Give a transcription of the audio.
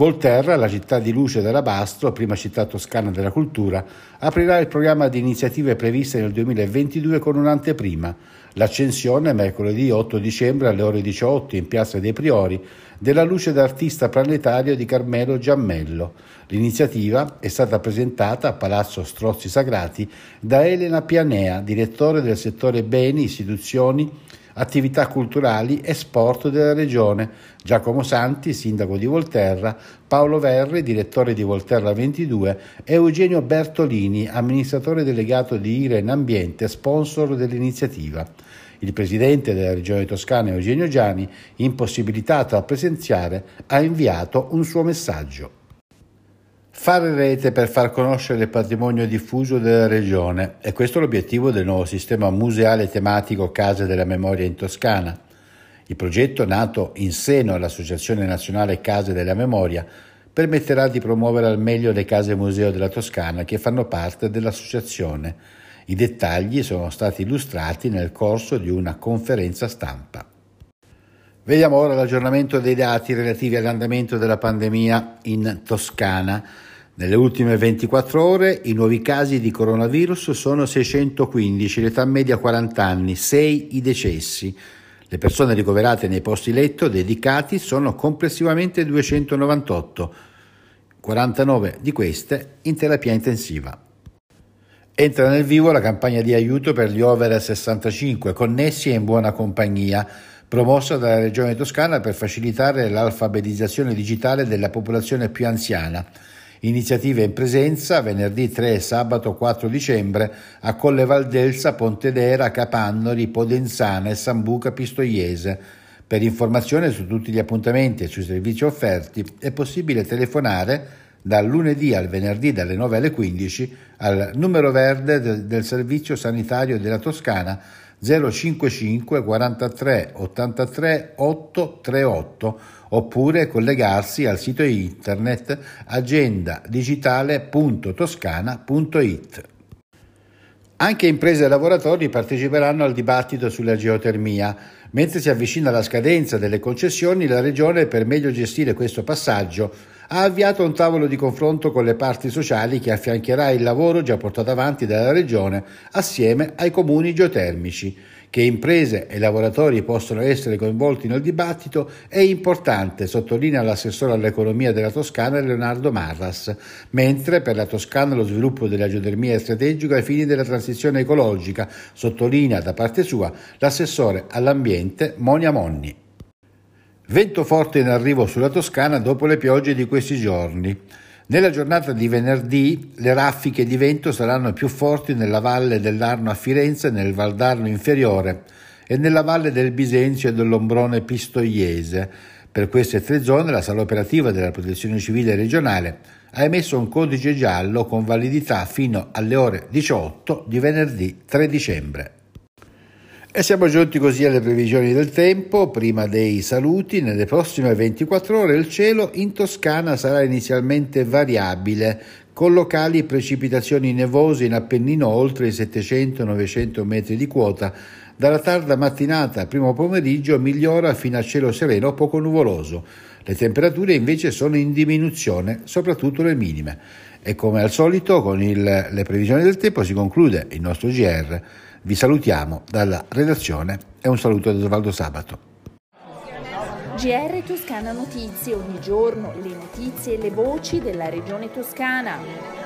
Volterra, la città di luce dell'Abastro, prima città toscana della cultura, aprirà il programma di iniziative previste nel 2022 con un'anteprima, l'accensione mercoledì 8 dicembre alle ore 18 in Piazza dei Priori della luce d'artista planetario di Carmelo Giammello. L'iniziativa è stata presentata a Palazzo Strozzi Sagrati da Elena Pianea, direttore del settore beni, istituzioni, attività culturali e sport della regione, Giacomo Santi, sindaco di Volterra, Paolo Verri, direttore di Volterra 22 e Eugenio Bertolini, amministratore delegato di Iren Ambiente, sponsor dell'iniziativa. Il presidente della regione toscana Eugenio Giani, impossibilitato a presenziare, ha inviato un suo messaggio. Fare rete per far conoscere il patrimonio diffuso della regione e questo è l'obiettivo del nuovo sistema museale tematico Case della Memoria in Toscana. Il progetto, nato in seno all'Associazione Nazionale Case della Memoria, permetterà di promuovere al meglio le case museo della Toscana che fanno parte dell'associazione. I dettagli sono stati illustrati nel corso di una conferenza stampa. Vediamo ora l'aggiornamento dei dati relativi all'andamento della pandemia in Toscana. Nelle ultime 24 ore i nuovi casi di coronavirus sono 615, l'età media 40 anni, 6 i decessi. Le persone ricoverate nei posti letto dedicati sono complessivamente 298, 49 di queste in terapia intensiva. Entra nel vivo la campagna di aiuto per gli over 65 connessi e in buona compagnia, promossa dalla Regione Toscana per facilitare l'alfabetizzazione digitale della popolazione più anziana. Iniziative in presenza venerdì 3 e sabato 4 dicembre a Colle Valdelsa, Pontedera, Capannori, Podenzana e Sambuca Pistoiese. Per informazione su tutti gli appuntamenti e sui servizi offerti è possibile telefonare dal lunedì al venerdì dalle 9 alle 15 al numero verde del, del Servizio Sanitario della Toscana 055 43 83 838 oppure collegarsi al sito internet agendadigitale.toscana.it. Anche imprese e lavoratori parteciperanno al dibattito sulla geotermia. Mentre si avvicina la scadenza delle concessioni, la Regione, per meglio gestire questo passaggio, ha avviato un tavolo di confronto con le parti sociali che affiancherà il lavoro già portato avanti dalla Regione assieme ai comuni geotermici. Che imprese e lavoratori possono essere coinvolti nel dibattito è importante, sottolinea l'assessore all'economia della Toscana Leonardo Marras, mentre per la Toscana lo sviluppo della geotermia è strategico ai fini della transizione ecologica, sottolinea da parte sua l'assessore all'ambiente Monia Monni. Vento forte in arrivo sulla Toscana dopo le piogge di questi giorni. Nella giornata di venerdì le raffiche di vento saranno più forti nella valle dell'Arno a Firenze, nel Valdarno inferiore e nella valle del Bisenzio e dell'Ombrone Pistoiese. Per queste tre zone la sala operativa della Protezione Civile regionale ha emesso un codice giallo con validità fino alle ore 18 di venerdì 3 dicembre. E siamo giunti così alle previsioni del tempo. Prima dei saluti, nelle prossime 24 ore il cielo in Toscana sarà inizialmente variabile, con locali precipitazioni nevose in Appennino oltre i 700-900 metri di quota. Dalla tarda mattinata al primo pomeriggio migliora fino a cielo sereno poco nuvoloso. Le temperature invece sono in diminuzione, soprattutto le minime. E come al solito con il, le previsioni del tempo si conclude il nostro GR. Vi salutiamo dalla redazione e un saluto da Osvaldo Sabato. GR Toscana Notizie, ogni giorno le notizie e le voci della regione toscana.